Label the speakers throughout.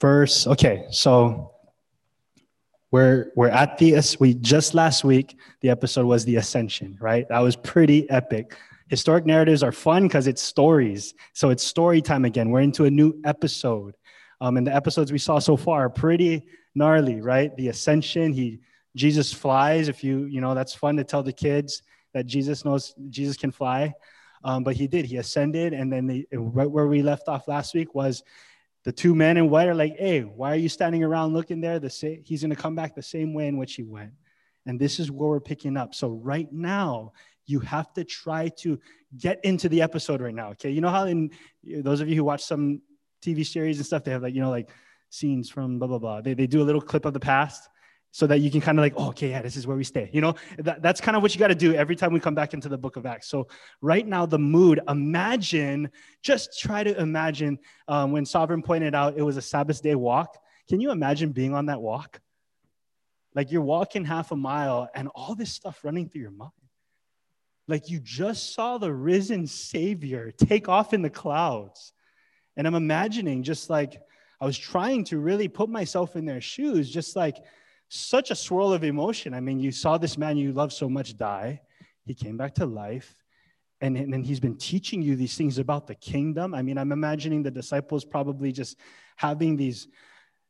Speaker 1: verse. Okay, so we're we're at the we just last week the episode was the ascension, right? That was pretty epic. Historic narratives are fun because it's stories. So it's story time again. We're into a new episode. Um, and the episodes we saw so far are pretty gnarly, right? The ascension, he Jesus flies. If you, you know, that's fun to tell the kids that Jesus knows Jesus can fly. Um, but he did. He ascended, and then the, right where we left off last week was the two men in white are like, "Hey, why are you standing around looking there? The same, he's going to come back the same way in which he went." And this is where we're picking up. So right now, you have to try to get into the episode right now. Okay, you know how in those of you who watch some TV series and stuff, they have like you know like scenes from blah blah blah. They they do a little clip of the past so that you can kind of like, oh, okay, yeah, this is where we stay. You know, that, that's kind of what you got to do every time we come back into the book of Acts. So, right now, the mood, imagine, just try to imagine um, when Sovereign pointed out it was a Sabbath day walk. Can you imagine being on that walk? Like you're walking half a mile and all this stuff running through your mind. Like you just saw the risen Savior take off in the clouds. And I'm imagining just like I was trying to really put myself in their shoes, just like, such a swirl of emotion. I mean, you saw this man you love so much die. He came back to life. And, and he's been teaching you these things about the kingdom. I mean, I'm imagining the disciples probably just having these,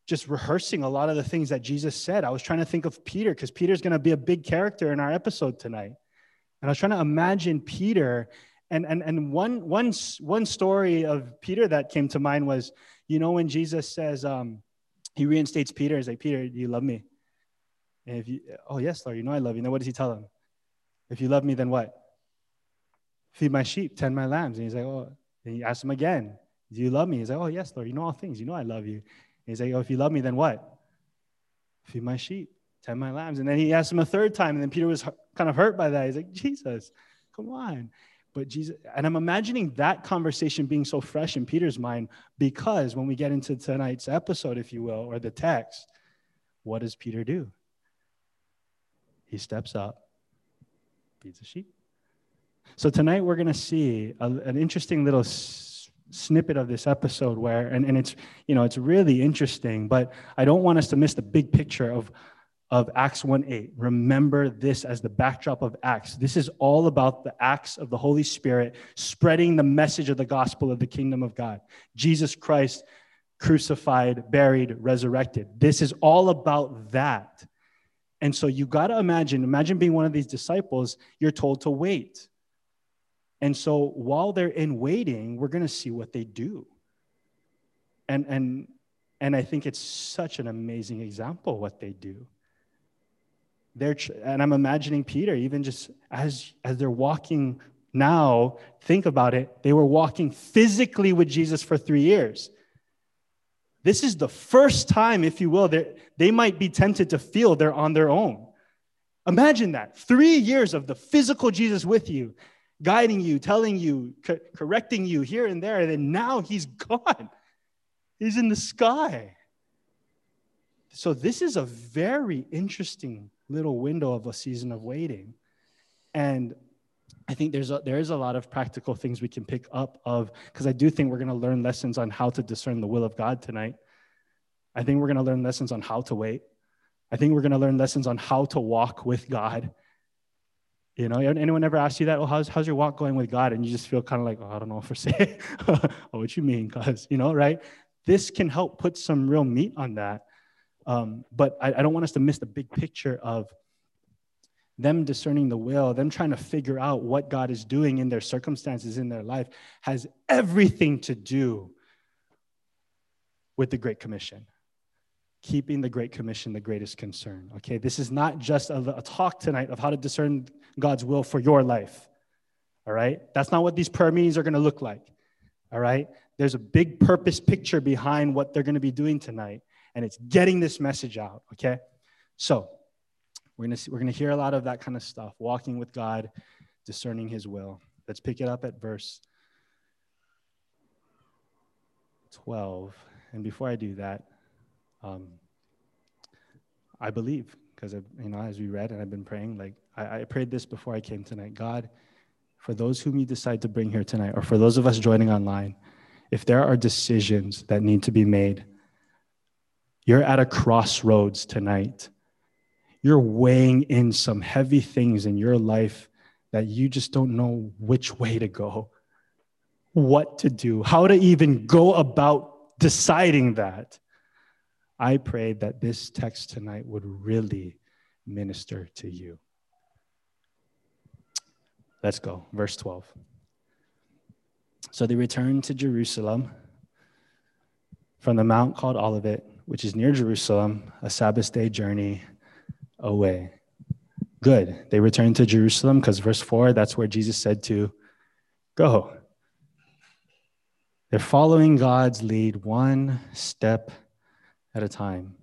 Speaker 1: just rehearsing a lot of the things that Jesus said. I was trying to think of Peter because Peter's going to be a big character in our episode tonight. And I was trying to imagine Peter. And, and, and one, one, one story of Peter that came to mind was, you know, when Jesus says, um, he reinstates Peter, he's like, Peter, do you love me? And if you, oh, yes, Lord, you know I love you. Then what does he tell him? If you love me, then what? Feed my sheep, tend my lambs. And he's like, oh, and he asks him again, do you love me? He's like, oh, yes, Lord, you know all things. You know I love you. And he's like, oh, if you love me, then what? Feed my sheep, tend my lambs. And then he asked him a third time. And then Peter was kind of hurt by that. He's like, Jesus, come on. But Jesus, and I'm imagining that conversation being so fresh in Peter's mind because when we get into tonight's episode, if you will, or the text, what does Peter do? He steps up, feeds the sheep. So tonight we're going to see a, an interesting little s- snippet of this episode where, and, and it's, you know, it's really interesting, but I don't want us to miss the big picture of, of Acts 1 8. Remember this as the backdrop of Acts. This is all about the acts of the Holy Spirit spreading the message of the gospel of the kingdom of God. Jesus Christ crucified, buried, resurrected. This is all about that. And so you got to imagine, imagine being one of these disciples, you're told to wait. And so while they're in waiting, we're going to see what they do. And, and, and I think it's such an amazing example what they do. They're, and I'm imagining Peter, even just as, as they're walking now, think about it. They were walking physically with Jesus for three years. This is the first time, if you will, that they might be tempted to feel they're on their own. Imagine that three years of the physical Jesus with you, guiding you, telling you, co- correcting you here and there, and then now he's gone. He's in the sky. So, this is a very interesting little window of a season of waiting. And I think there's a, there is a lot of practical things we can pick up of because I do think we're going to learn lessons on how to discern the will of God tonight. I think we're going to learn lessons on how to wait. I think we're going to learn lessons on how to walk with God. You know, anyone ever asked you that? Oh, how's, how's your walk going with God? And you just feel kind of like, oh, I don't know if we're oh, what you mean? Cause, you know, right? This can help put some real meat on that. Um, but I, I don't want us to miss the big picture of them discerning the will, them trying to figure out what God is doing in their circumstances in their life, has everything to do with the Great Commission. Keeping the Great Commission the greatest concern. Okay, this is not just a, a talk tonight of how to discern God's will for your life. All right, that's not what these prayer meetings are going to look like. All right, there's a big purpose picture behind what they're going to be doing tonight, and it's getting this message out. Okay, so we're going to we're going to hear a lot of that kind of stuff, walking with God, discerning his will. Let's pick it up at verse 12. And before I do that, um, I believe because you know as we read and I've been praying, like I, I prayed this before I came tonight. God, for those whom you decide to bring here tonight, or for those of us joining online, if there are decisions that need to be made, You're at a crossroads tonight. You're weighing in some heavy things in your life that you just don't know which way to go, what to do, how to even go about deciding that. I pray that this text tonight would really minister to you. Let's go. Verse 12. So they returned to Jerusalem from the mount called Olivet, which is near Jerusalem, a Sabbath day journey away. Good. They returned to Jerusalem because verse 4, that's where Jesus said to go. They're following God's lead one step at a time.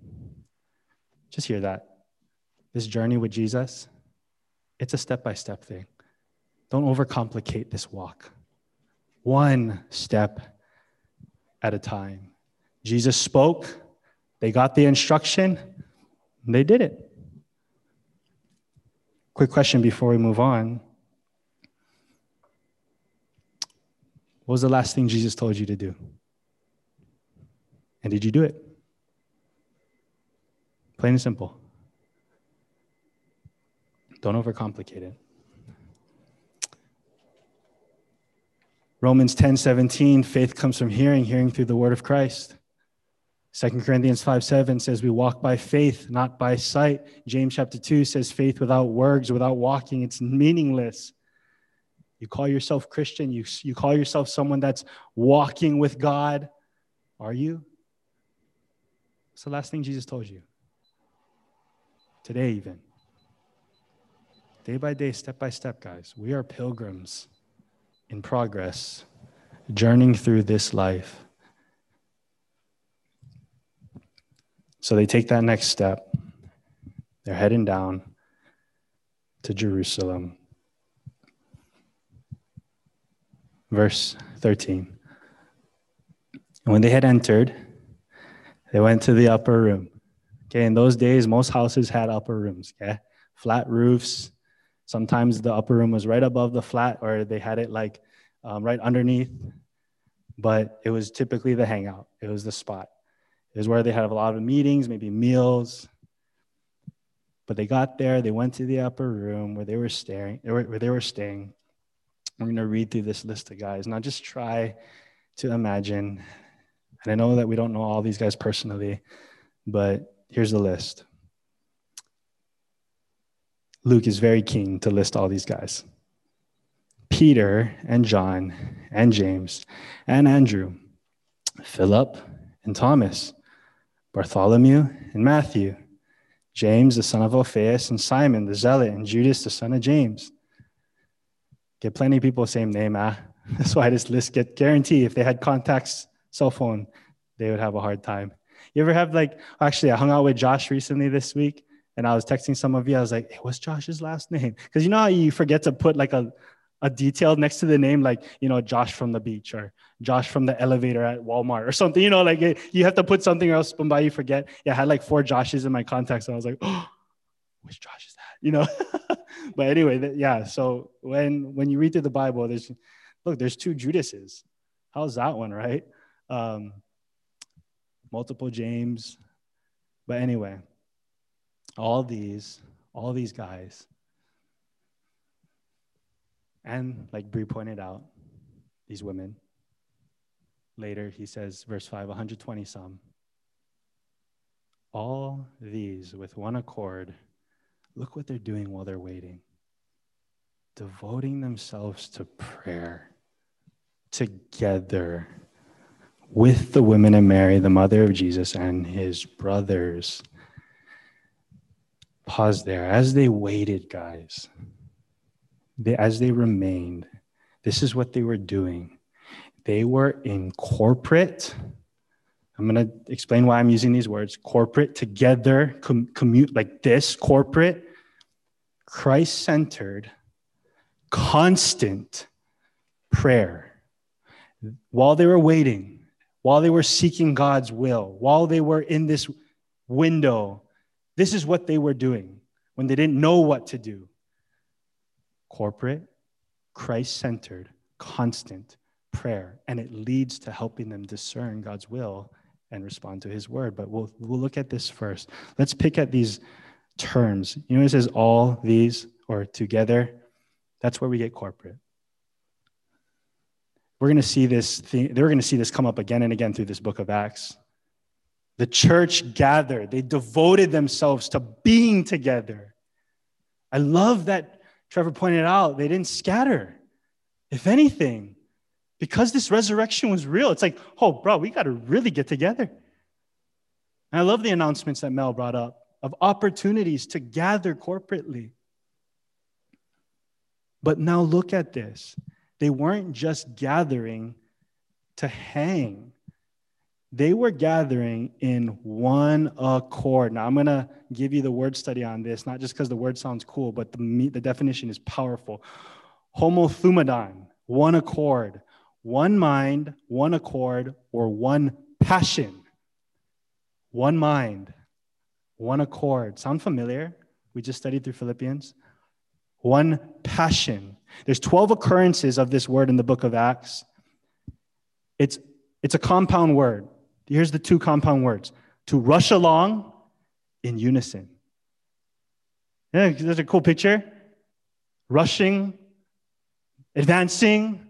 Speaker 1: Just hear that. This journey with Jesus, it's a step by step thing. Don't overcomplicate this walk. One step at a time. Jesus spoke, they got the instruction, they did it. Quick question before we move on. What was the last thing Jesus told you to do? And did you do it? Plain and simple. Don't overcomplicate it. Romans 10 17, faith comes from hearing, hearing through the word of Christ. 2 Corinthians 5 7 says, We walk by faith, not by sight. James chapter 2 says, Faith without works, without walking, it's meaningless. You call yourself Christian, you, you call yourself someone that's walking with God. Are you? What's the last thing Jesus told you? Today, even. Day by day, step by step, guys. We are pilgrims in progress, journeying through this life. So they take that next step. They're heading down to Jerusalem. Verse 13. And when they had entered, they went to the upper room. Okay, in those days, most houses had upper rooms, okay? Flat roofs, Sometimes the upper room was right above the flat, or they had it like um, right underneath. But it was typically the hangout. It was the spot. Was where they had a lot of meetings, maybe meals. But they got there. They went to the upper room where they were staying. Where they were staying. I'm going to read through this list of guys. Now, just try to imagine. And I know that we don't know all these guys personally, but here's the list. Luke is very keen to list all these guys Peter and John and James and Andrew, Philip and Thomas, Bartholomew and Matthew, James the son of Alphaeus and Simon the zealot and Judas the son of James. Get plenty of people same name, ah. That's why this list get guarantee if they had contacts cell phone, they would have a hard time. You ever have like actually I hung out with Josh recently this week and I was texting some of you. I was like, hey, what's Josh's last name? Because you know how you forget to put like a, a detail next to the name, like, you know, Josh from the beach or Josh from the elevator at Walmart or something, you know, like it, you have to put something else, by you forget. Yeah, I had like four Joshes in my contacts. And I was like, oh, which Josh is that? You know? but anyway, th- yeah. So when, when you read through the Bible, there's, look, there's two Judases. How's that one, right? Um, multiple James. But anyway, all these, all these guys. And like Bree pointed out, these women. Later, he says, verse 5, 120 some. All these with one accord, look what they're doing while they're waiting. Devoting themselves to prayer together with the women and Mary, the mother of Jesus, and his brothers pause there. As they waited, guys, they, as they remained, this is what they were doing. They were in corporate. I'm going to explain why I'm using these words corporate, together, com- commute like this, corporate, Christ centered, constant prayer. While they were waiting, while they were seeking God's will, while they were in this window this is what they were doing when they didn't know what to do corporate, Christ centered, constant prayer. And it leads to helping them discern God's will and respond to his word. But we'll, we'll look at this first. Let's pick at these terms. You know, it says all these or together. That's where we get corporate. We're going to see this thing, they're going to see this come up again and again through this book of Acts. The church gathered, they devoted themselves to being together. I love that Trevor pointed out they didn't scatter. If anything, because this resurrection was real, it's like, oh, bro, we got to really get together. And I love the announcements that Mel brought up of opportunities to gather corporately. But now look at this. They weren't just gathering to hang, they were gathering in one accord. Now, I'm going to give you the word study on this, not just because the word sounds cool, but the, the definition is powerful. Homothumadon, one accord, one mind, one accord, or one passion. One mind, one accord. Sound familiar? We just studied through Philippians one passion. There's 12 occurrences of this word in the book of Acts. It's, it's a compound word. Here's the two compound words to rush along in unison. Yeah, that's a cool picture. Rushing, advancing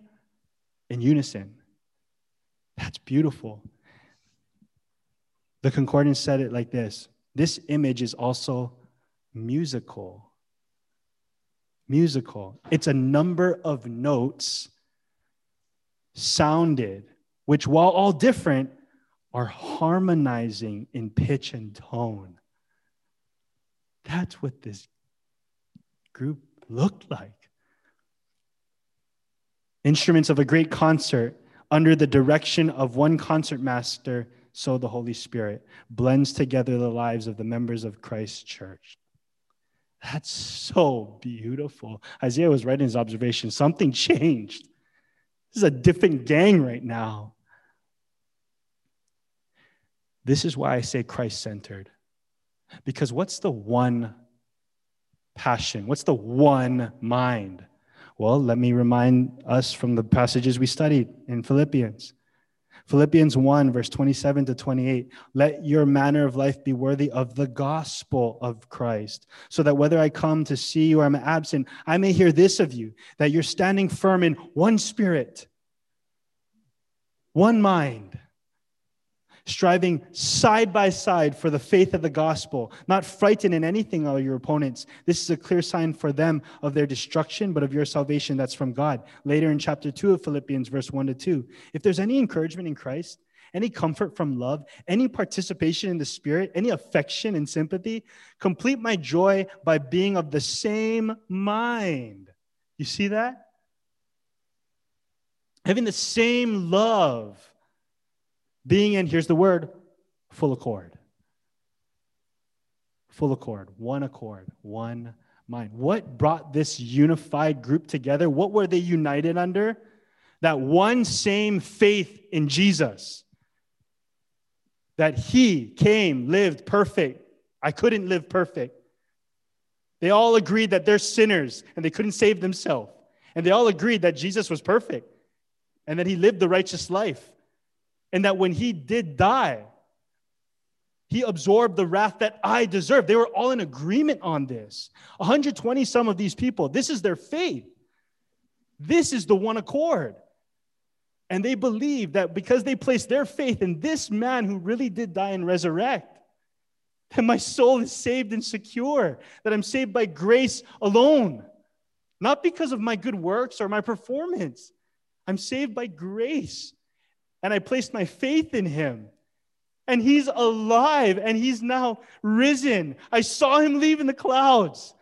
Speaker 1: in unison. That's beautiful. The concordance said it like this this image is also musical musical. It's a number of notes sounded, which, while all different, are harmonizing in pitch and tone. That's what this group looked like. Instruments of a great concert under the direction of one concertmaster, so the Holy Spirit blends together the lives of the members of Christ's church. That's so beautiful. Isaiah was writing his observation. Something changed. This is a different gang right now. This is why I say Christ centered. Because what's the one passion? What's the one mind? Well, let me remind us from the passages we studied in Philippians. Philippians 1, verse 27 to 28. Let your manner of life be worthy of the gospel of Christ, so that whether I come to see you or am absent, I may hear this of you, that you're standing firm in one spirit, one mind striving side by side for the faith of the gospel, not frightened in anything of your opponents. This is a clear sign for them of their destruction, but of your salvation that's from God. Later in chapter 2 of Philippians, verse 1 to 2. If there's any encouragement in Christ, any comfort from love, any participation in the Spirit, any affection and sympathy, complete my joy by being of the same mind. You see that? Having the same love being in, here's the word, full accord. Full accord, one accord, one mind. What brought this unified group together? What were they united under? That one same faith in Jesus. That he came, lived perfect. I couldn't live perfect. They all agreed that they're sinners and they couldn't save themselves. And they all agreed that Jesus was perfect and that he lived the righteous life and that when he did die, he absorbed the wrath that I deserved. They were all in agreement on this. 120 some of these people, this is their faith. This is the one accord. And they believe that because they placed their faith in this man who really did die and resurrect, that my soul is saved and secure, that I'm saved by grace alone, not because of my good works or my performance. I'm saved by grace and I placed my faith in him. And he's alive and he's now risen. I saw him leave in the clouds.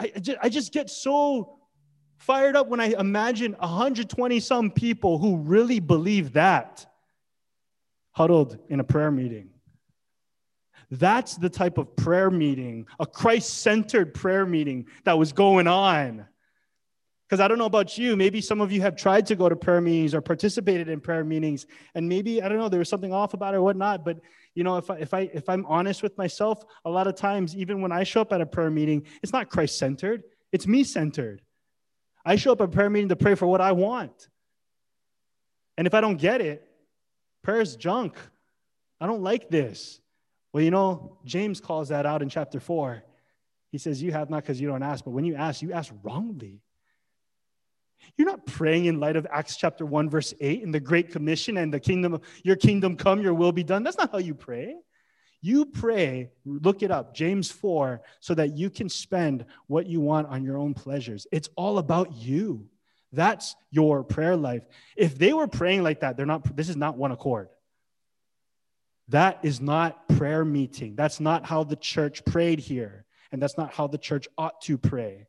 Speaker 1: I, I just get so fired up when I imagine 120 some people who really believe that huddled in a prayer meeting. That's the type of prayer meeting, a Christ centered prayer meeting that was going on. Because I don't know about you, maybe some of you have tried to go to prayer meetings or participated in prayer meetings, and maybe I don't know there was something off about it or whatnot. But you know, if I, if I if I'm honest with myself, a lot of times, even when I show up at a prayer meeting, it's not Christ centered; it's me centered. I show up at a prayer meeting to pray for what I want, and if I don't get it, prayer is junk. I don't like this. Well, you know, James calls that out in chapter 4. He says, You have not because you don't ask, but when you ask, you ask wrongly. You're not praying in light of Acts chapter 1, verse 8, in the Great Commission and the kingdom, your kingdom come, your will be done. That's not how you pray. You pray, look it up, James 4, so that you can spend what you want on your own pleasures. It's all about you. That's your prayer life. If they were praying like that, they're not, this is not one accord. That is not prayer meeting. That's not how the church prayed here. And that's not how the church ought to pray.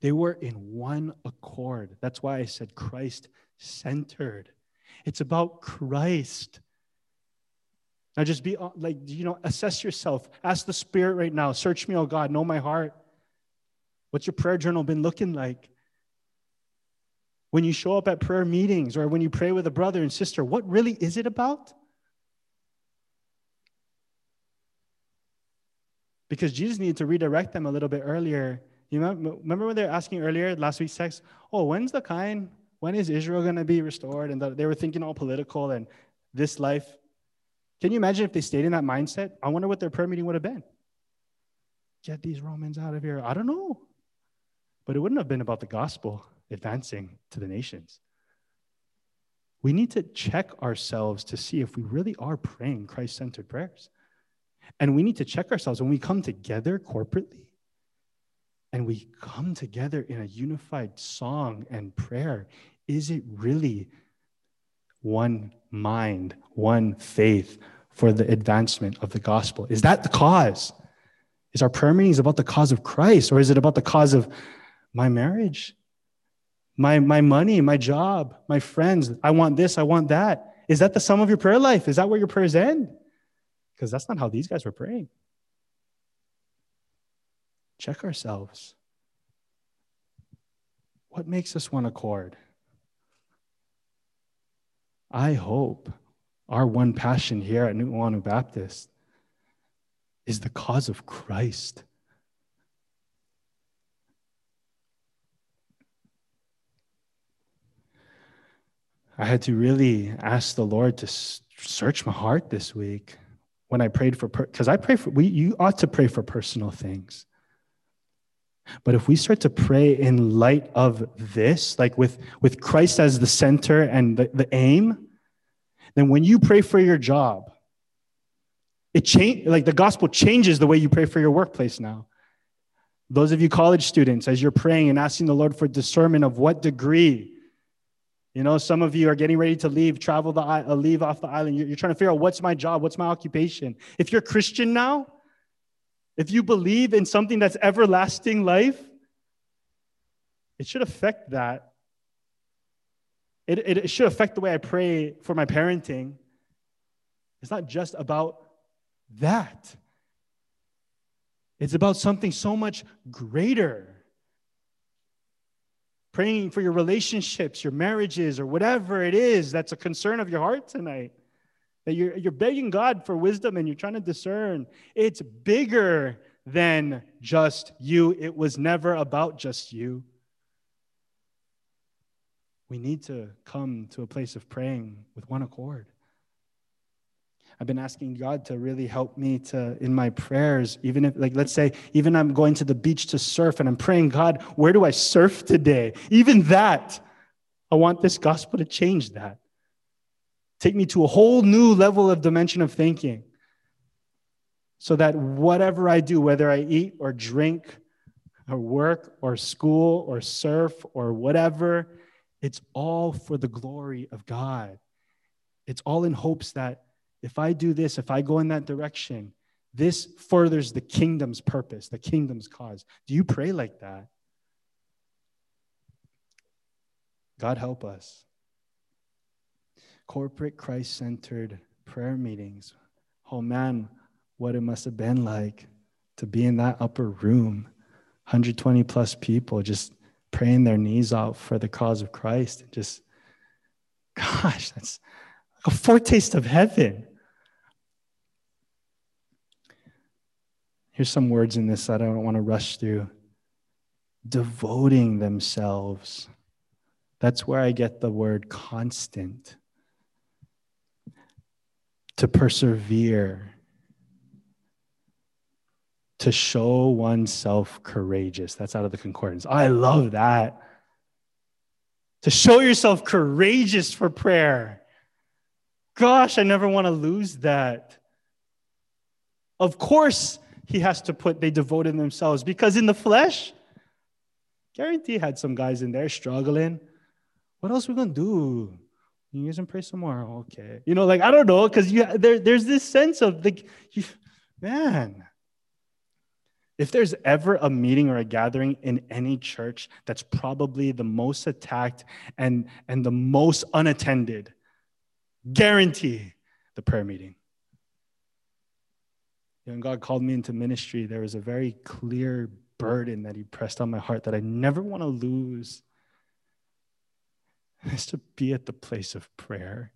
Speaker 1: They were in one accord. That's why I said Christ centered. It's about Christ. Now just be uh, like, you know, assess yourself. Ask the Spirit right now, search me, oh God, know my heart. What's your prayer journal been looking like? When you show up at prayer meetings or when you pray with a brother and sister, what really is it about? Because Jesus needed to redirect them a little bit earlier. You remember when they were asking earlier, last week's text, oh, when's the kind? When is Israel going to be restored? And they were thinking all political and this life. Can you imagine if they stayed in that mindset? I wonder what their prayer meeting would have been. Get these Romans out of here. I don't know. But it wouldn't have been about the gospel advancing to the nations. We need to check ourselves to see if we really are praying Christ centered prayers. And we need to check ourselves when we come together corporately and we come together in a unified song and prayer. Is it really one mind, one faith for the advancement of the gospel? Is that the cause? Is our prayer meetings about the cause of Christ or is it about the cause of my marriage, my, my money, my job, my friends? I want this, I want that. Is that the sum of your prayer life? Is that where your prayers end? Because that's not how these guys were praying. Check ourselves. What makes us one accord? I hope our one passion here at New Nu'uanu Baptist is the cause of Christ. I had to really ask the Lord to search my heart this week when I prayed for, because I pray for, we, you ought to pray for personal things. But if we start to pray in light of this, like with, with Christ as the center and the, the aim, then when you pray for your job, it change like the gospel changes the way you pray for your workplace now. Those of you college students, as you're praying and asking the Lord for discernment of what degree you know, some of you are getting ready to leave, travel the uh, leave off the island. You're, you're trying to figure out what's my job, what's my occupation. If you're Christian now, if you believe in something that's everlasting life, it should affect that. It, it, should affect the way I pray for my parenting. It's not just about that. It's about something so much greater praying for your relationships, your marriages, or whatever it is that's a concern of your heart tonight. That you're, you're begging God for wisdom and you're trying to discern. It's bigger than just you, it was never about just you. We need to come to a place of praying with one accord. I've been asking God to really help me to in my prayers, even if like let's say even I'm going to the beach to surf and I'm praying, God, where do I surf today? Even that, I want this gospel to change that. Take me to a whole new level of dimension of thinking. So that whatever I do, whether I eat or drink or work or school or surf or whatever, it's all for the glory of God. It's all in hopes that if I do this, if I go in that direction, this furthers the kingdom's purpose, the kingdom's cause. Do you pray like that? God help us. Corporate Christ centered prayer meetings. Oh man, what it must have been like to be in that upper room, 120 plus people just praying their knees out for the cause of Christ. Just, gosh, that's a foretaste of heaven. Here's some words in this that I don't want to rush through. Devoting themselves. That's where I get the word constant. To persevere, to show oneself courageous. That's out of the concordance. I love that. To show yourself courageous for prayer. Gosh, I never want to lose that. Of course, he has to put they devoted themselves because in the flesh, guarantee had some guys in there struggling. What else we gonna do? You guys gonna pray some more? Okay. You know, like I don't know, because you there, there's this sense of like you, man. If there's ever a meeting or a gathering in any church that's probably the most attacked and, and the most unattended, guarantee the prayer meeting. When God called me into ministry, there was a very clear burden that He pressed on my heart that I never want to lose. Is to be at the place of prayer.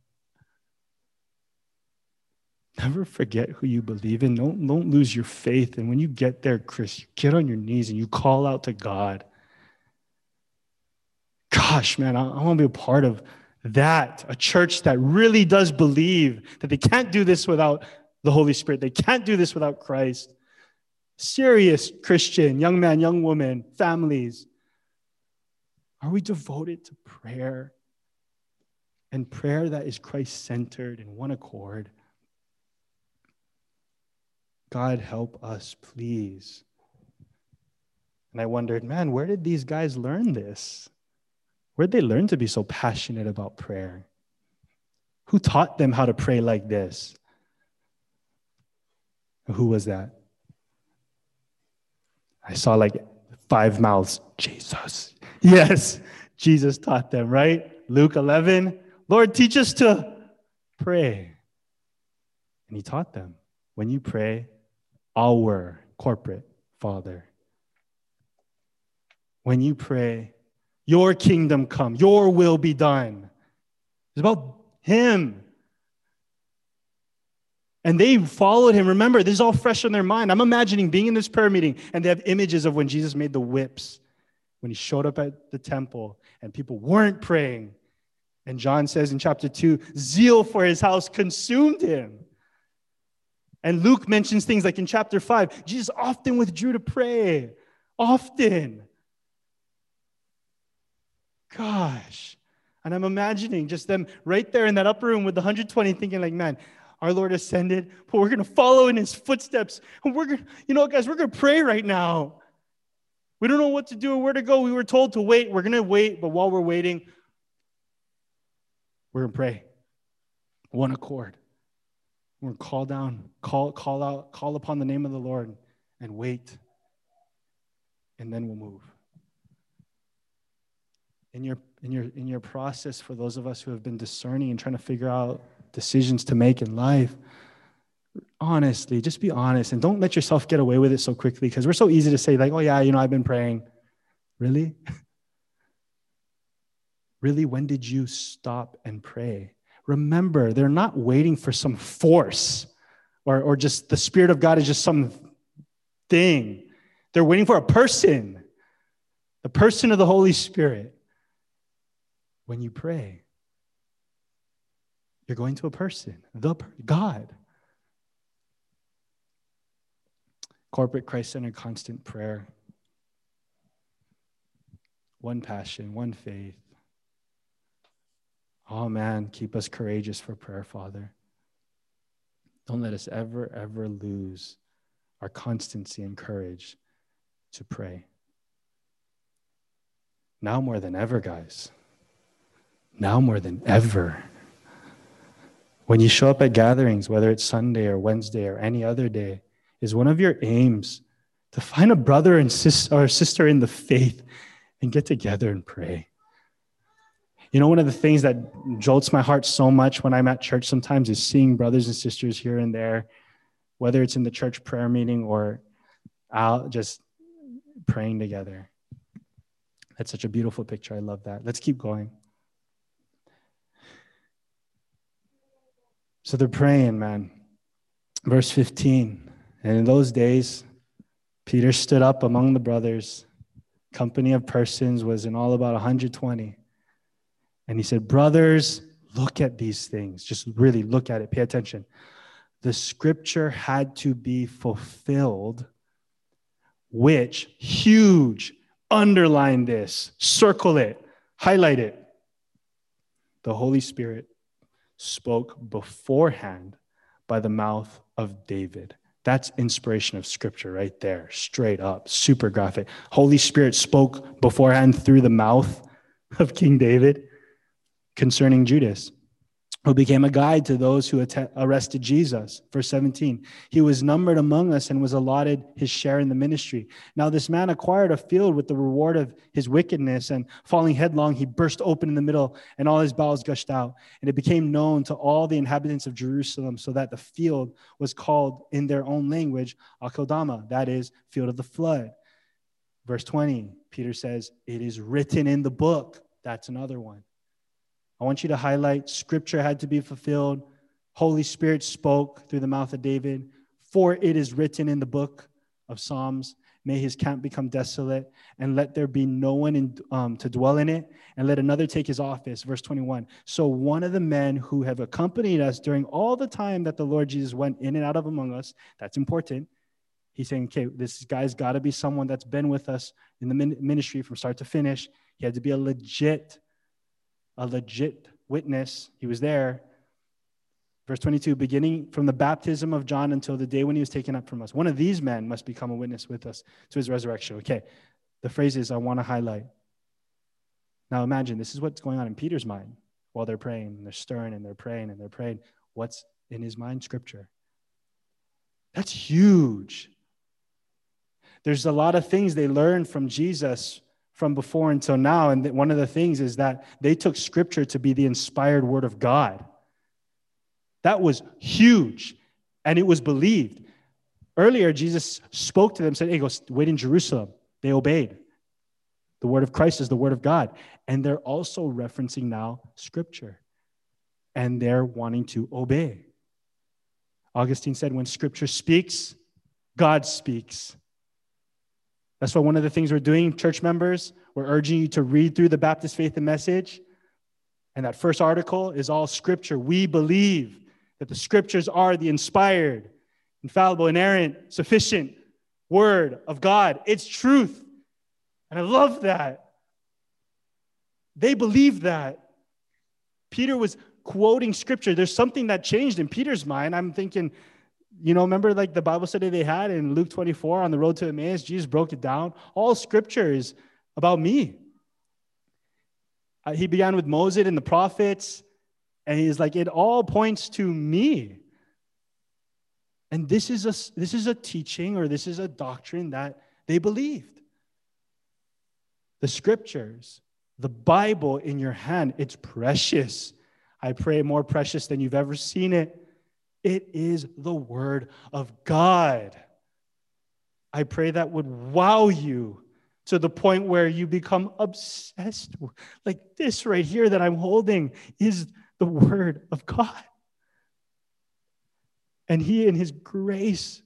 Speaker 1: Never forget who you believe in. Don't, don't lose your faith. And when you get there, Chris, you get on your knees and you call out to God. Gosh, man, I, I want to be a part of that. A church that really does believe that they can't do this without the Holy Spirit. They can't do this without Christ. Serious Christian, young man, young woman, families. Are we devoted to prayer? And prayer that is Christ centered in one accord. God, help us, please. And I wondered, man, where did these guys learn this? Where did they learn to be so passionate about prayer? Who taught them how to pray like this? Who was that? I saw like five mouths. Jesus. Yes, Jesus taught them, right? Luke 11. Lord, teach us to pray. And he taught them when you pray, our corporate Father. When you pray, your kingdom come, your will be done. It's about Him. And they followed him. Remember, this is all fresh in their mind. I'm imagining being in this prayer meeting and they have images of when Jesus made the whips, when he showed up at the temple and people weren't praying. And John says in chapter 2 zeal for his house consumed him. And Luke mentions things like in chapter 5, Jesus often withdrew to pray. Often. Gosh. And I'm imagining just them right there in that upper room with the 120 thinking, like, man, our Lord ascended, but we're going to follow in his footsteps. And we're going to, you know, guys, we're going to pray right now. We don't know what to do or where to go. We were told to wait. We're going to wait, but while we're waiting, we're going to pray. One accord. We're going to call down, call, call out, call upon the name of the Lord and wait. And then we'll move. In your, in, your, in your process, for those of us who have been discerning and trying to figure out decisions to make in life, honestly, just be honest and don't let yourself get away with it so quickly because we're so easy to say, like, oh, yeah, you know, I've been praying. Really? really, when did you stop and pray? Remember, they're not waiting for some force or, or just the Spirit of God is just some thing. They're waiting for a person, the person of the Holy Spirit. When you pray, you're going to a person, the God. Corporate Christ centered constant prayer. One passion, one faith. Oh man, keep us courageous for prayer, Father. Don't let us ever, ever lose our constancy and courage to pray. Now more than ever, guys. Now more than ever. When you show up at gatherings, whether it's Sunday or Wednesday or any other day, is one of your aims to find a brother and sis- or sister in the faith and get together and pray. You know, one of the things that jolts my heart so much when I'm at church sometimes is seeing brothers and sisters here and there, whether it's in the church prayer meeting or out just praying together. That's such a beautiful picture. I love that. Let's keep going. So they're praying, man. Verse 15. And in those days, Peter stood up among the brothers. Company of persons was in all about 120. And he said, Brothers, look at these things. Just really look at it. Pay attention. The scripture had to be fulfilled, which huge, underline this, circle it, highlight it. The Holy Spirit spoke beforehand by the mouth of David. That's inspiration of scripture right there, straight up, super graphic. Holy Spirit spoke beforehand through the mouth of King David concerning Judas who became a guide to those who arrested Jesus. Verse 17, he was numbered among us and was allotted his share in the ministry. Now, this man acquired a field with the reward of his wickedness, and falling headlong, he burst open in the middle, and all his bowels gushed out. And it became known to all the inhabitants of Jerusalem, so that the field was called in their own language Akeldama, that is, field of the flood. Verse 20, Peter says, It is written in the book. That's another one. I want you to highlight scripture had to be fulfilled. Holy Spirit spoke through the mouth of David. For it is written in the book of Psalms, may his camp become desolate, and let there be no one in, um, to dwell in it, and let another take his office. Verse 21. So one of the men who have accompanied us during all the time that the Lord Jesus went in and out of among us, that's important. He's saying, okay, this guy's got to be someone that's been with us in the ministry from start to finish. He had to be a legit a legit witness. He was there. Verse 22 beginning from the baptism of John until the day when he was taken up from us. One of these men must become a witness with us to his resurrection. Okay, the phrases I want to highlight. Now imagine this is what's going on in Peter's mind while they're praying. and They're stirring and they're praying and they're praying. What's in his mind? Scripture. That's huge. There's a lot of things they learned from Jesus from before until now. And one of the things is that they took scripture to be the inspired word of God. That was huge, and it was believed. Earlier, Jesus spoke to them, said, Hey, go wait in Jerusalem. They obeyed. The word of Christ is the word of God. And they're also referencing now scripture, and they're wanting to obey. Augustine said, When scripture speaks, God speaks. That's why one of the things we're doing, church members, we're urging you to read through the Baptist Faith and Message. And that first article is all scripture. We believe that the scriptures are the inspired, infallible, inerrant, sufficient word of God. It's truth. And I love that. They believe that. Peter was quoting scripture. There's something that changed in Peter's mind. I'm thinking, you know, remember like the Bible study they had in Luke 24 on the road to Emmaus? Jesus broke it down. All scripture is about me. Uh, he began with Moses and the prophets, and he's like, it all points to me. And this is a, this is a teaching or this is a doctrine that they believed. The scriptures, the Bible in your hand, it's precious. I pray more precious than you've ever seen it. It is the Word of God. I pray that would wow you to the point where you become obsessed. Like this right here that I'm holding is the Word of God. And He, in His grace,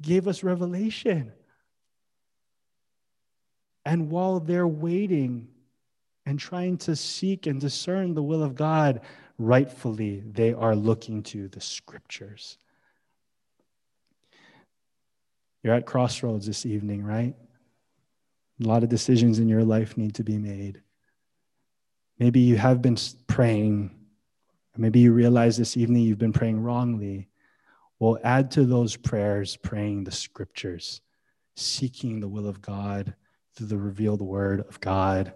Speaker 1: gave us revelation. And while they're waiting and trying to seek and discern the will of God, rightfully they are looking to the scriptures. You're at crossroads this evening, right? A lot of decisions in your life need to be made. Maybe you have been praying, maybe you realize this evening you've been praying wrongly. Well, add to those prayers praying the scriptures, seeking the will of God through the revealed word of God.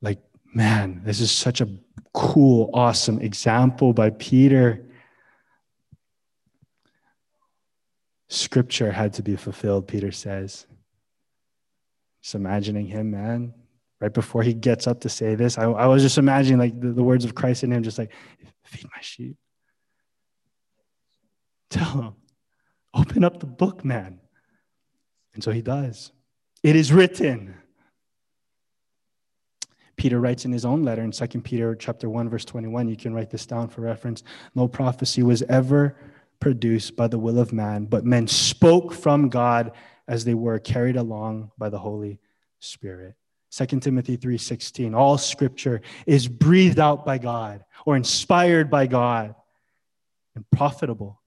Speaker 1: Like, man, this is such a cool, awesome example by Peter. Scripture had to be fulfilled, Peter says. Just imagining him, man, right before he gets up to say this, I, I was just imagining like the, the, words of Christ in him, just like, feed my sheep. Tell him, open up the book, man. And so he does. It is written. Peter writes in his own letter in 2 Peter chapter 1 verse 21, you can write this down for reference. No prophecy was ever produced by the will of man, but men spoke from God as they were carried along by the Holy Spirit. 2 Timothy 3:16 all scripture is breathed out by God or inspired by God and profitable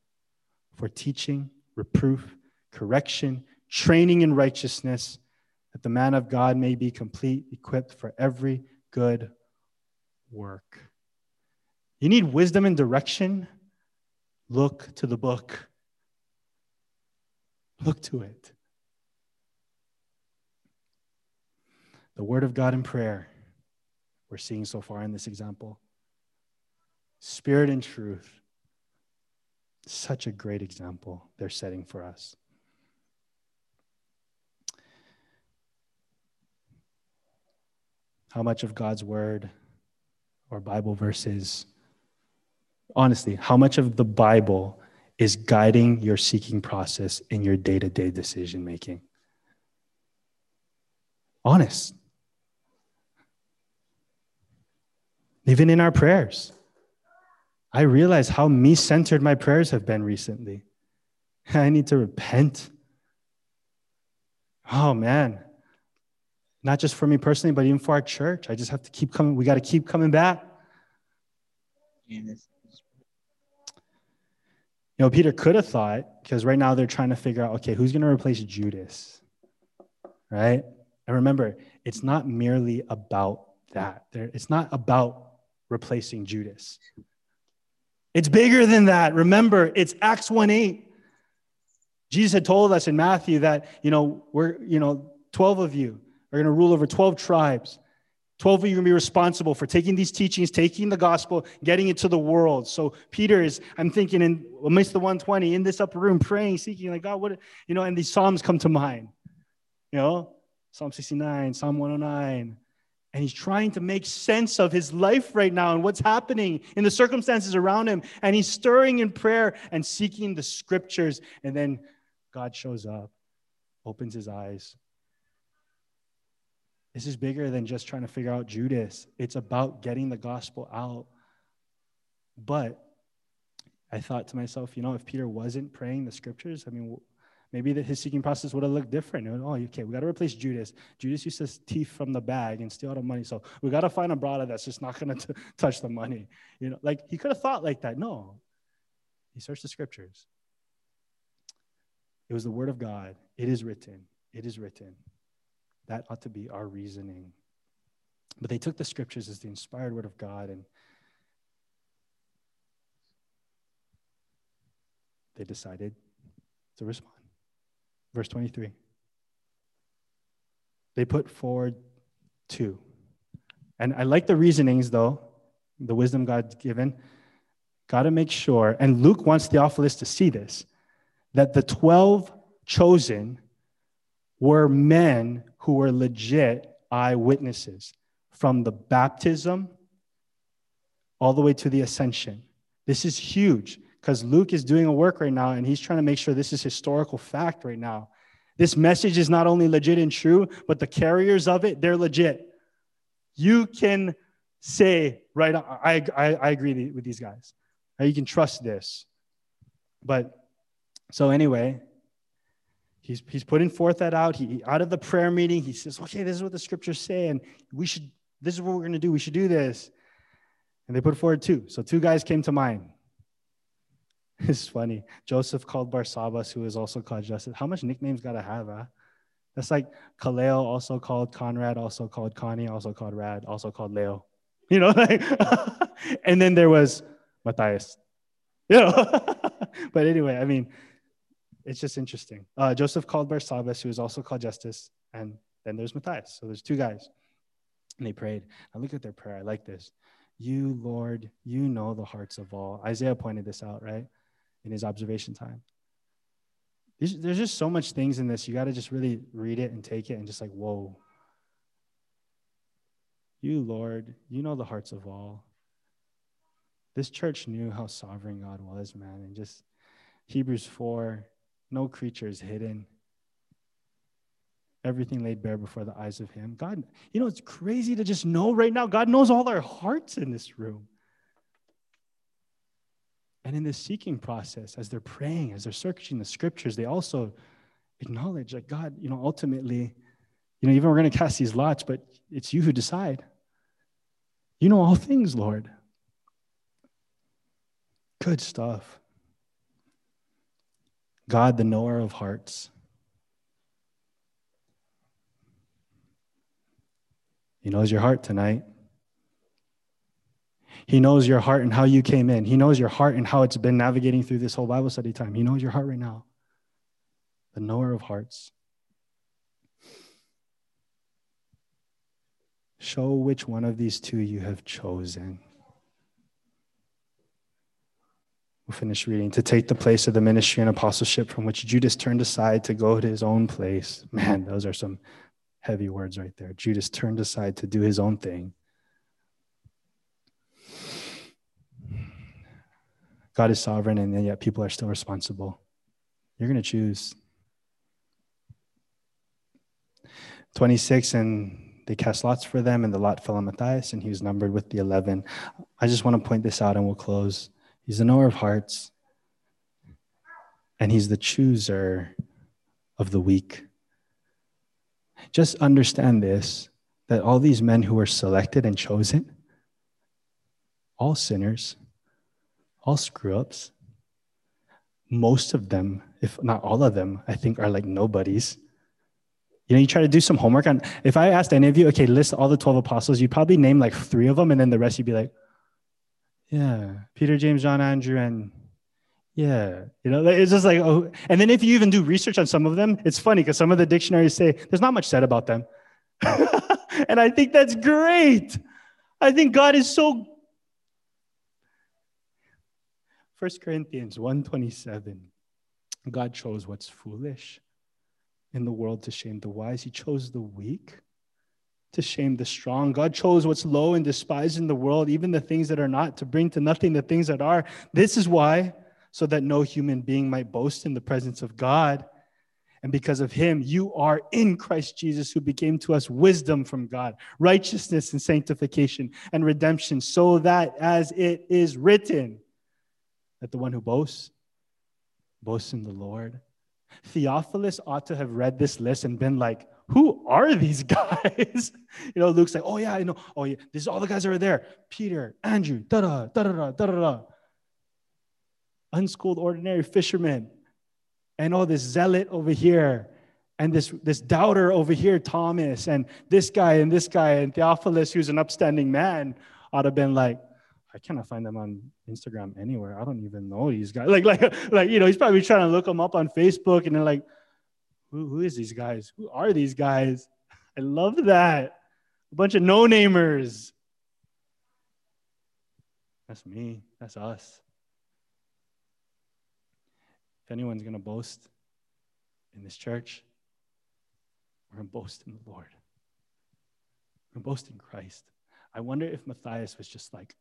Speaker 1: for teaching, reproof, correction, training in righteousness that the man of God may be complete, equipped for every good work. You need wisdom and direction? Look to the book. Look to it. The Word of God in prayer, we're seeing so far in this example. Spirit and truth. Such a great example they're setting for us. How much of God's Word or Bible verses, honestly, how much of the Bible is guiding your seeking process in your day to day decision making? Honest. Even in our prayers. I realize how me centered my prayers have been recently. I need to repent. Oh, man. Not just for me personally, but even for our church. I just have to keep coming. We got to keep coming back. You know, Peter could have thought, because right now they're trying to figure out, okay, who's going to replace Judas? Right? And remember, it's not merely about that. It's not about replacing Judas. It's bigger than that. Remember, it's Acts 1 8. Jesus had told us in Matthew that, you know, we're, you know, 12 of you are going to rule over 12 tribes. 12 of you are going to be responsible for taking these teachings, taking the gospel, getting it to the world. So Peter is, I'm thinking in amidst the 120 in this upper room, praying, seeking, like, God, what, you know, and these Psalms come to mind. You know, Psalm 69, Psalm 109, and he's trying to make sense of his life right now and what's happening in the circumstances around him. And he's stirring in prayer and seeking the scriptures. And then God shows up, opens his eyes. This is bigger than just trying to figure out Judas, it's about getting the gospel out. But I thought to myself, you know, if Peter wasn't praying the scriptures, I mean, maybe the, his seeking process would have looked different. oh, okay, we got to replace Judas. Judas used to thief from the bag and steal the money. So we got to find a brother that's just not going to touch the money. You know, like he could have thought like that. No, he searched the scriptures. It was the word of God. It is written. It is written. That ought to be our reasoning. But they took the scriptures as the inspired word of God and they decided to respond. Verse 23. They put forward two. And I like the reasonings, though, the wisdom God's given. Got to make sure, and Luke wants Theophilus to see this, that the 12 chosen were men who were legit eyewitnesses from the baptism all the way to the ascension. This is huge because Luke is doing a work right now and he's trying to make sure this is historical fact right now. This message is not only legit and true, but the carriers of it, they're legit. You can say, right, I, I, I agree with these guys. You can trust this. But so, anyway, he's, he's putting forth that out. He, out of the prayer meeting, he says, okay, this is what the scriptures say, and we should, this is what we're going to do. We should do this. And they put forward two. So, two guys came to mind. It's funny. Joseph called Barsabbas, who is also called Justus. How much nicknames gotta have, huh? That's like Kaleo, also called Conrad, also called Connie, also called Rad, also called Leo. You know, like, and then there was Matthias. You know, but anyway, I mean, it's just interesting. Uh, Joseph called Barsabbas, who is also called Justus, and then there's Matthias. So there's two guys, and they prayed. Now look at their prayer. I like this. You, Lord, you know the hearts of all. Isaiah pointed this out, right? In his observation time. There's, there's just so much things in this. You got to just really read it and take it and just like, whoa. You, Lord, you know the hearts of all. This church knew how sovereign God was, man. And just Hebrews 4 no creature is hidden everything laid bare before the eyes of him. God, you know, it's crazy to just know right now, God knows all our hearts in this room. And in this seeking process, as they're praying, as they're searching the scriptures, they also acknowledge that God, you know, ultimately, You know, even we're going to cast these lots, but it's you who decide. You know all things, Lord. Good stuff. God, the knower of hearts. He knows your heart tonight. He knows your heart and how you came in. He knows your heart and how it's been navigating through this whole Bible study time. He knows your heart right now. The knower of hearts. Show which one of these two you have chosen. We'll finish reading. To take the place of the ministry and apostleship from which Judas turned aside to go to his own place. Man, those are some heavy words right there. Judas turned aside to do his own thing. God is sovereign, and yet people are still responsible. You're going to choose. 26, and they cast lots for them, and the lot fell on Matthias, and he was numbered with the 11. I just want to point this out, and we'll close. He's the knower of hearts, and he's the chooser of the weak. Just understand this that all these men who were selected and chosen, all sinners, all screw ups. Most of them, if not all of them, I think are like nobodies. You know, you try to do some homework on. If I asked any of you, okay, list all the 12 apostles, you'd probably name like three of them, and then the rest you'd be like, yeah, Peter, James, John, Andrew, and yeah, you know, it's just like, oh, and then if you even do research on some of them, it's funny because some of the dictionaries say there's not much said about them. and I think that's great. I think God is so 1 Corinthians 1:27 God chose what's foolish in the world to shame the wise. He chose the weak to shame the strong. God chose what's low and despised in the world, even the things that are not, to bring to nothing the things that are. This is why, so that no human being might boast in the presence of God. And because of him, you are in Christ Jesus, who became to us wisdom from God, righteousness and sanctification and redemption, so that as it is written, that the one who boasts, boasts in the Lord. Theophilus ought to have read this list and been like, who are these guys? you know, Luke's like, oh yeah, I know. Oh yeah, this is all the guys that are there. Peter, Andrew, da da da da da da. Unschooled ordinary fishermen. And oh, this zealot over here. And this, this doubter over here, Thomas, and this guy and this guy, and Theophilus, who's an upstanding man, ought to have been like, I cannot find them on Instagram anywhere. I don't even know these guys. Like, like, like, you know, he's probably trying to look them up on Facebook and then like, who, who is these guys? Who are these guys? I love that. A bunch of no-namers. That's me. That's us. If anyone's going to boast in this church, we're going to boast in the Lord. We're going to boast in Christ. I wonder if Matthias was just like,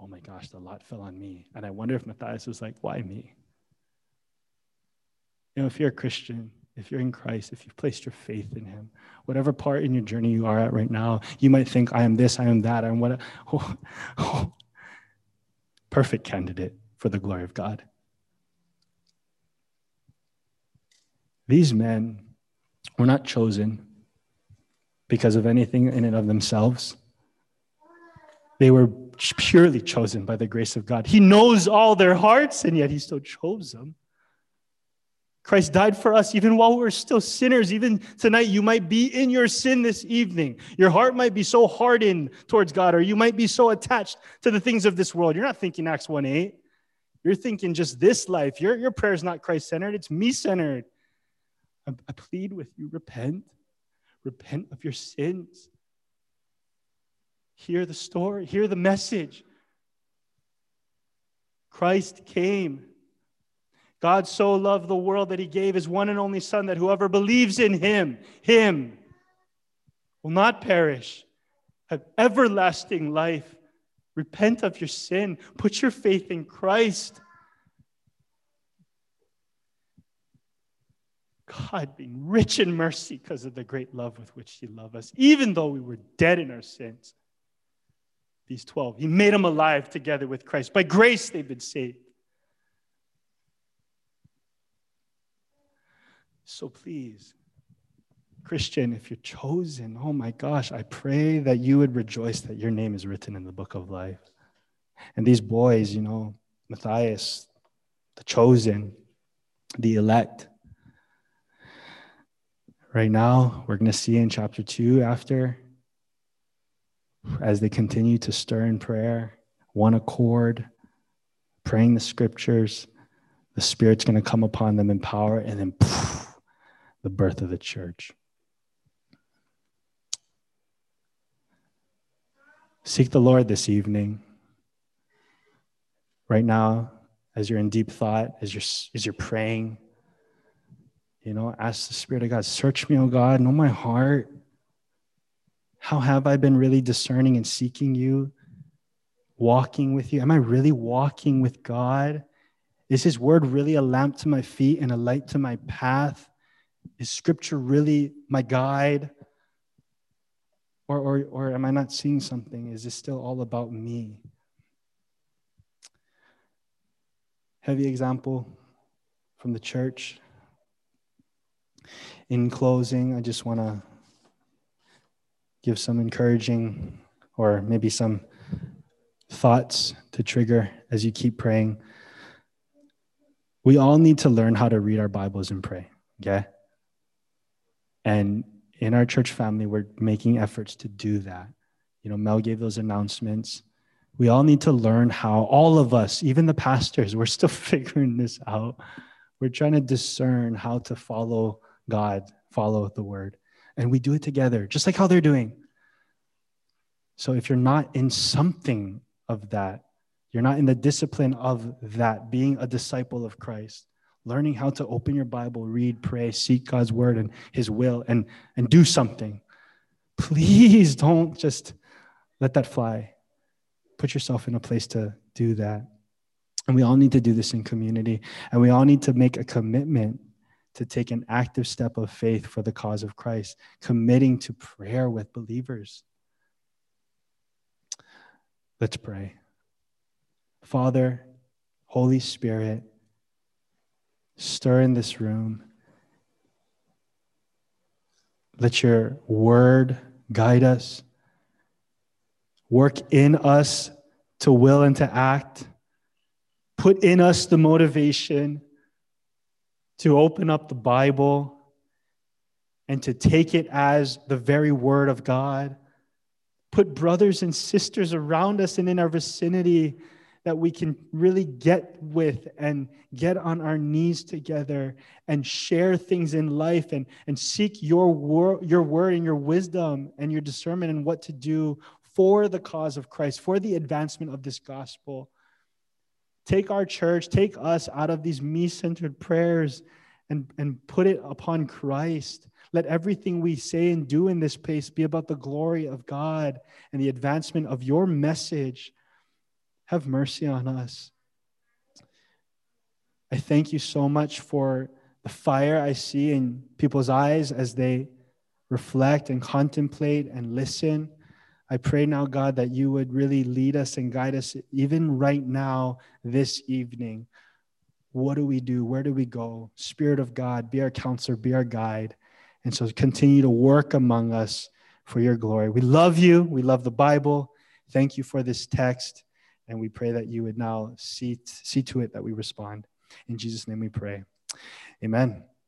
Speaker 1: oh my gosh, the lot fell on me. And I wonder if Matthias was like, why me? You know, if you're a Christian, if you're in Christ, if you've placed your faith in Him, whatever part in your journey you are at right now, you might think, I am this, I am that, I am what. Oh, oh. Perfect candidate for the glory of God. These men were not chosen because of anything in and of themselves. They were purely chosen by the grace of God. He knows all their hearts, and yet He still chose them. Christ died for us even while we're still sinners. Even tonight, you might be in your sin this evening. Your heart might be so hardened towards God, or you might be so attached to the things of this world. You're not thinking Acts 1 8. You're thinking just this life. Your, your prayer is not Christ centered, it's me centered. I, I plead with you repent. Repent of your sins. Hear the story, hear the message. Christ came. God so loved the world that he gave his one and only Son, that whoever believes in him, him, will not perish, have everlasting life. Repent of your sin, put your faith in Christ. God being rich in mercy because of the great love with which he loved us, even though we were dead in our sins these 12. He made them alive together with Christ. By grace, they've been saved. So please, Christian, if you're chosen, oh my gosh, I pray that you would rejoice that your name is written in the book of life. And these boys, you know, Matthias, the chosen, the elect. Right now, we're going to see in chapter two after, as they continue to stir in prayer, one accord, praying the scriptures, the Spirit's going to come upon them in power, and then poof, the birth of the church. Seek the Lord this evening. Right now, as you're in deep thought, as you're, as you're praying, you know, ask the Spirit of God, search me, oh God, know my heart. How have I been really discerning and seeking you, walking with you? Am I really walking with God? Is His word really a lamp to my feet and a light to my path? Is Scripture really my guide? Or, or, or am I not seeing something? Is this still all about me? Heavy example from the church. In closing, I just want to give some encouraging or maybe some thoughts to trigger as you keep praying. We all need to learn how to read our Bibles and pray, okay? And in our church family, we're making efforts to do that. You know, Mel gave those announcements. We all need to learn how, all of us, even the pastors, we're still figuring this out. We're trying to discern how to follow God, follow the word. And we do it together, just like how they're doing. So if you're not in something of that, you're not in the discipline of that, being a disciple of Christ, learning how to open your Bible, read, pray, seek God's word and his will, and, and do something. Please don't just let that fly. Put yourself in a place to do that. And we all need to do this in community. And we all need to make a commitment to take an active step of faith for the cause of Christ, committing to prayer with believers. Let's pray. Father, Holy Spirit, stir in this room. Let your word guide us, work in us to will and to act, put in us the motivation to open up the Bible and to take it as the very word of God. Put brothers and sisters around us and in our vicinity that we can really get with and get on our knees together and share things in life and, and seek your, wor- your word and your wisdom and your discernment and what to do for the cause of Christ, for the advancement of this gospel. Take our church, take us out of these me centered prayers and, and put it upon Christ. Let everything we say and do in this place be about the glory of God and the advancement of your message have mercy on us. I thank you so much for the fire I see in people's eyes as they reflect and contemplate and listen. I pray now, God, that you would really lead us and guide us, even right now, this evening. What do we do? Where do we go? Spirit of God, be our counselor, be our guide. And so continue to work among us for your glory. We love you. We love the Bible. Thank you for this text. And we pray that you would now see, see to it that we respond. In Jesus' name we pray. Amen.